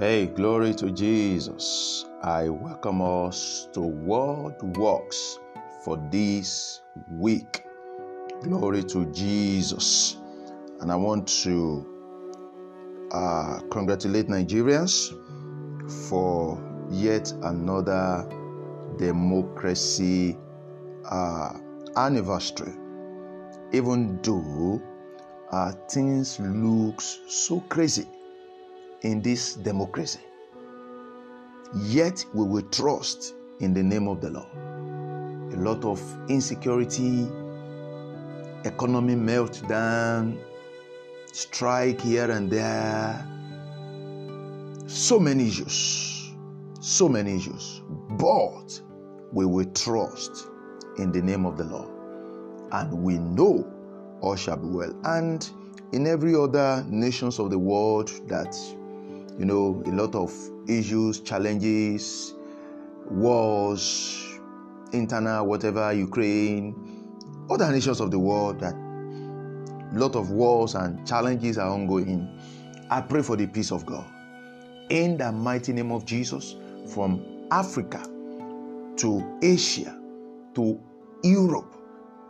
Hey, glory to Jesus. I welcome us to Word Works for this week. Glory to Jesus. And I want to uh, congratulate Nigerians for yet another democracy uh, anniversary. Even though uh, things look so crazy in this democracy. Yet we will trust in the name of the Lord. A lot of insecurity, economy meltdown, strike here and there, so many issues, so many issues. But we will trust in the name of the Lord. And we know all shall be well. And in every other nations of the world that you know, a lot of issues, challenges, wars, internal, whatever, Ukraine, other nations of the world that a lot of wars and challenges are ongoing. I pray for the peace of God. In the mighty name of Jesus, from Africa to Asia to Europe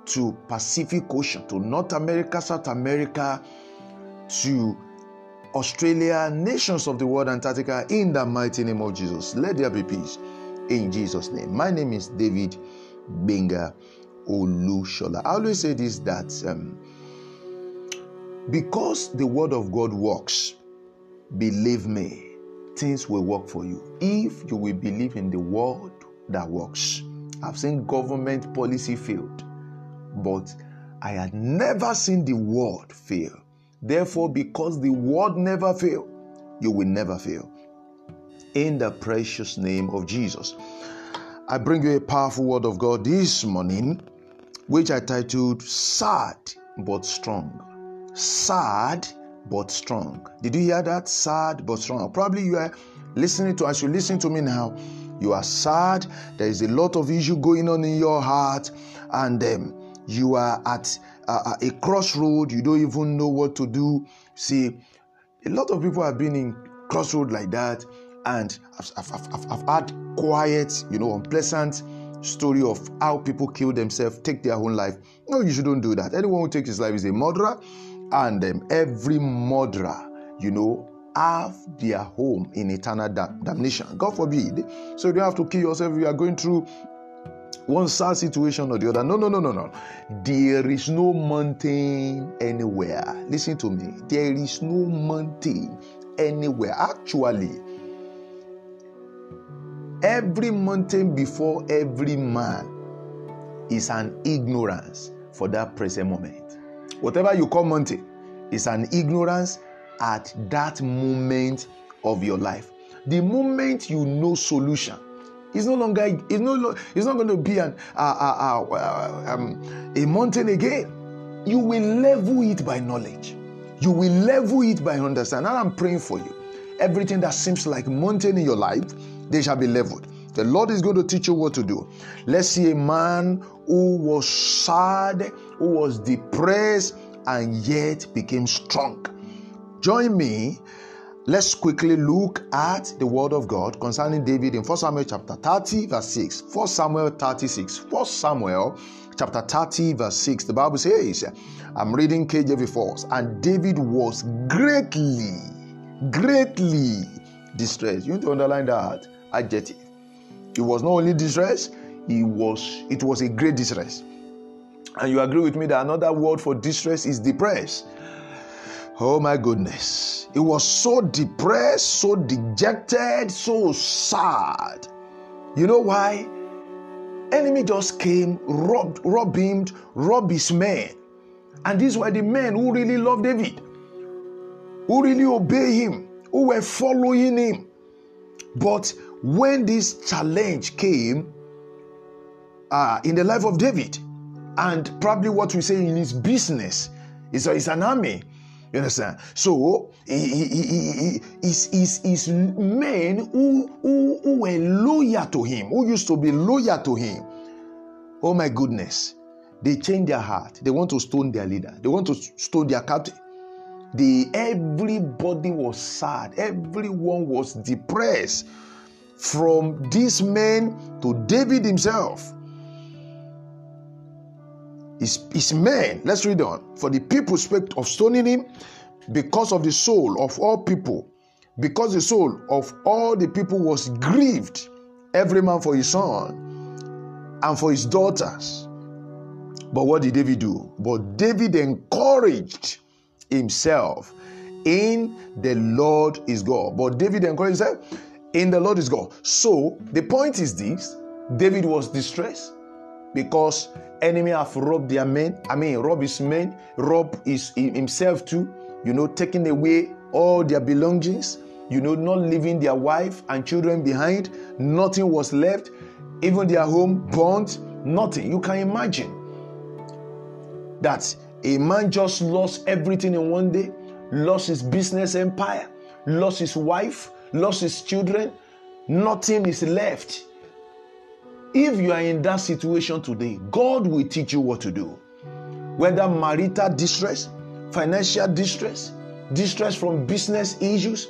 to Pacific Ocean to North America, South America to Australia, nations of the world, Antarctica, in the mighty name of Jesus. Let there be peace in Jesus' name. My name is David Gbenga Olushola. I always say this that um, because the word of God works, believe me, things will work for you. If you will believe in the word that works. I've seen government policy failed, but I had never seen the word fail. Therefore, because the word never fail, you will never fail. In the precious name of Jesus. I bring you a powerful word of God this morning, which I titled Sad but Strong. Sad but strong. Did you hear that? Sad but strong. Probably you are listening to, as you listen to me now, you are sad. There is a lot of issue going on in your heart, and um, you are at a crossroad, you don't even know what to do. See, a lot of people have been in crossroad like that, and I've, I've, I've, I've had quiet, you know, unpleasant story of how people kill themselves, take their own life. No, you shouldn't do that. Anyone who takes his life is a murderer, and um, every murderer, you know, have their home in eternal damnation. God forbid. So you don't have to kill yourself. You are going through one sad situation or the other. No, no, no, no, no. There is no mountain anywhere. Listen to me. There is no mountain anywhere. Actually, every mountain before every man is an ignorance for that present moment. Whatever you call mountain is an ignorance at that moment of your life. The moment you know solution, it's no longer it's no it's not going to be an uh, uh, um, a mountain again. You will level it by knowledge. You will level it by understanding. And I'm praying for you. Everything that seems like mountain in your life, they shall be leveled. The Lord is going to teach you what to do. Let's see a man who was sad, who was depressed, and yet became strong. Join me Let's quickly look at the word of God concerning David in 1 Samuel chapter 30, verse 6. 1 Samuel 36. 1 Samuel chapter 30, verse 6. The Bible says, I'm reading KJV first, and David was greatly, greatly distressed. You need to underline that adjective. He was not only distressed, he was it was a great distress. And you agree with me that another word for distress is depressed. Oh my goodness. He was so depressed, so dejected, so sad. You know why? Enemy just came, robbed, robbed him, robbed his men. And these were the men who really loved David, who really obey him, who were following him. But when this challenge came uh, in the life of David, and probably what we say in his business, is an army you understand? So he, he, he, is is is men who, who who were loyal to him, who used to be loyal to him. Oh my goodness, they changed their heart. They want to stone their leader. They want to stone their captain. the everybody was sad, everyone was depressed. From these men to David himself. His, his men, let's read on. For the people spake of stoning him because of the soul of all people, because the soul of all the people was grieved, every man for his son and for his daughters. But what did David do? But David encouraged himself in the Lord is God. But David encouraged himself in the Lord is God. So the point is this David was distressed because enemy have robbed their men. I mean, rob his men, rob his himself too. You know, taking away all their belongings. You know, not leaving their wife and children behind. Nothing was left. Even their home burnt. Nothing. You can imagine that a man just lost everything in one day, lost his business empire, lost his wife, lost his children, nothing is left. If you are in that situation today, God will teach you what to do. Whether marital distress, financial distress, distress from business issues,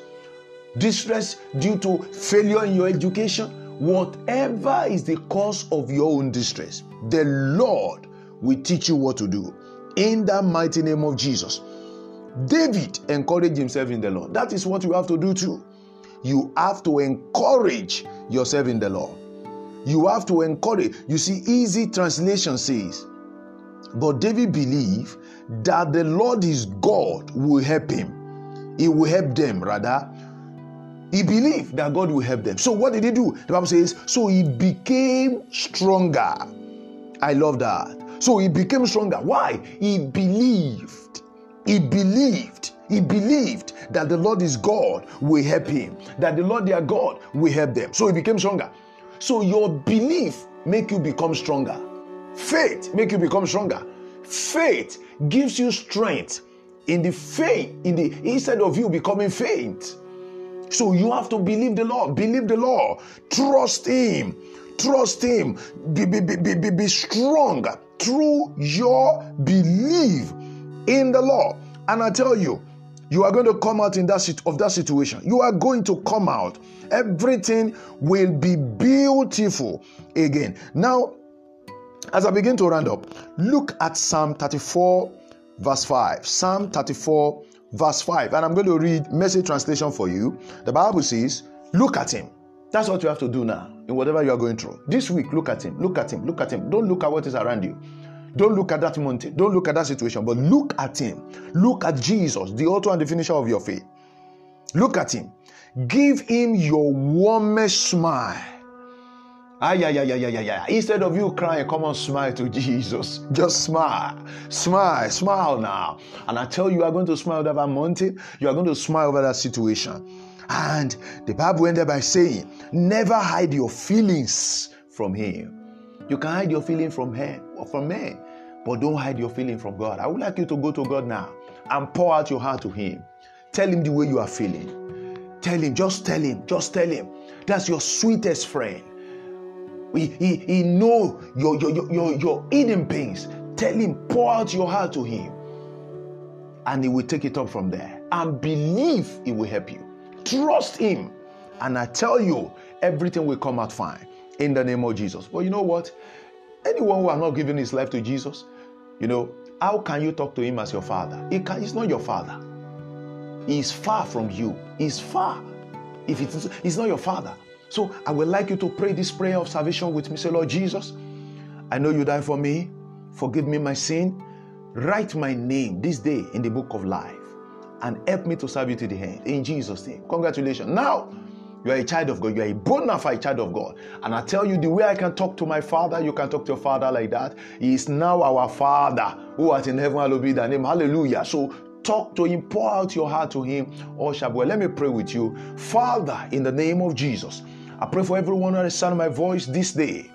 distress due to failure in your education, whatever is the cause of your own distress, the Lord will teach you what to do in the mighty name of Jesus. David encouraged himself in the Lord. That is what you have to do too. You have to encourage yourself in the Lord. You have to encourage. You see, easy translation says, but David believed that the Lord is God will help him. He will help them, rather. He believed that God will help them. So, what did he do? The Bible says, so he became stronger. I love that. So he became stronger. Why? He believed. He believed. He believed that the Lord is God will help him, that the Lord their God will help them. So he became stronger. So your belief make you become stronger. Faith make you become stronger. Faith gives you strength in the faith in the instead of you becoming faint. So you have to believe the Lord, believe the Lord, trust Him, trust Him, be, be, be, be, be strong through your belief in the Lord. And I tell you, you are going to come out in that of that situation. You are going to come out. Everything will be beautiful again. Now, as I begin to round up, look at Psalm 34, verse 5. Psalm 34, verse 5. And I'm going to read message translation for you. The Bible says, Look at him. That's what you have to do now in whatever you are going through. This week, look at him, look at him, look at him. Don't look at what is around you. Don't look at that mountain. Don't look at that situation, but look at him. Look at Jesus, the author and the finisher of your faith. Look at him. Give him your warmest smile. Ah, yeah, yeah, yeah, yeah, yeah, yeah. Instead of you crying, come on, smile to Jesus. Just smile. Smile. Smile now. And I tell you, you are going to smile over that mountain. You are going to smile over that situation. And the Bible ended by saying, never hide your feelings from him. You can hide your feeling from him from men, but don't hide your feeling from God. I would like you to go to God now and pour out your heart to him. Tell him the way you are feeling. Tell him, just tell him, just tell him. That's your sweetest friend. He, he, he know your, your, your, your hidden pains. Tell him, pour out your heart to him. And he will take it up from there. And believe he will help you. Trust Him. And I tell you, everything will come out fine in the name of Jesus. But you know what? Anyone who has not given his life to Jesus, you know, how can you talk to him as your father? He can, he's not your father. He's far from you. He's far. If it's, he's not your father. So I would like you to pray this prayer of salvation with me. Say, Lord Jesus, I know you died for me. Forgive me my sin. Write my name this day in the book of life and help me to serve you to the end. In Jesus' name. Congratulations. Now, you are a child of God. You are a bona fide child of God. And I tell you, the way I can talk to my father, you can talk to your father like that. He is now our father who art in heaven. Hallowed be thy name. Hallelujah. So talk to him, pour out your heart to him. Oh, Shabbat. Let me pray with you. Father, in the name of Jesus, I pray for everyone the sound my voice this day.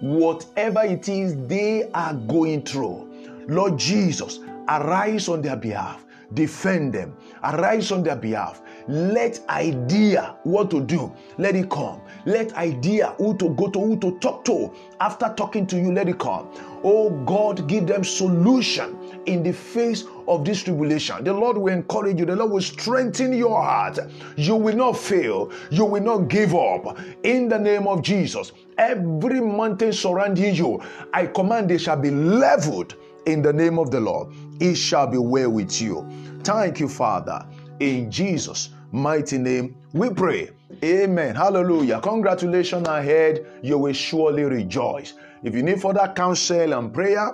Whatever it is they are going through, Lord Jesus, arise on their behalf defend them, arise on their behalf, Let idea what to do, let it come. Let idea who to go to, who to talk to. After talking to you, let it come. Oh God, give them solution in the face of this tribulation. The Lord will encourage you. The Lord will strengthen your heart. You will not fail. You will not give up. In the name of Jesus, every mountain surrounding you, I command they shall be leveled in the name of the Lord. It shall be well with you. Thank you, Father. In Jesus' mighty name, we pray. Amen. Hallelujah. Congratulations ahead. You will surely rejoice. If you need further counsel and prayer,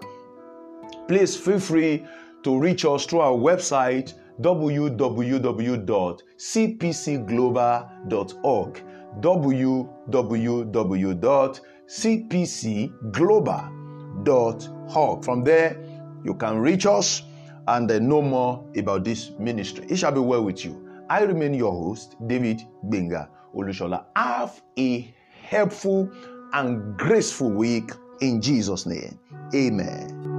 please feel free to reach us through our website www.cpcglobal.org www.cpcglobal.org from there you can reach us and know more about this ministry it shall be well with you i remain your host david gbenga olushola have a helpful and graceful week in jesus name. Amen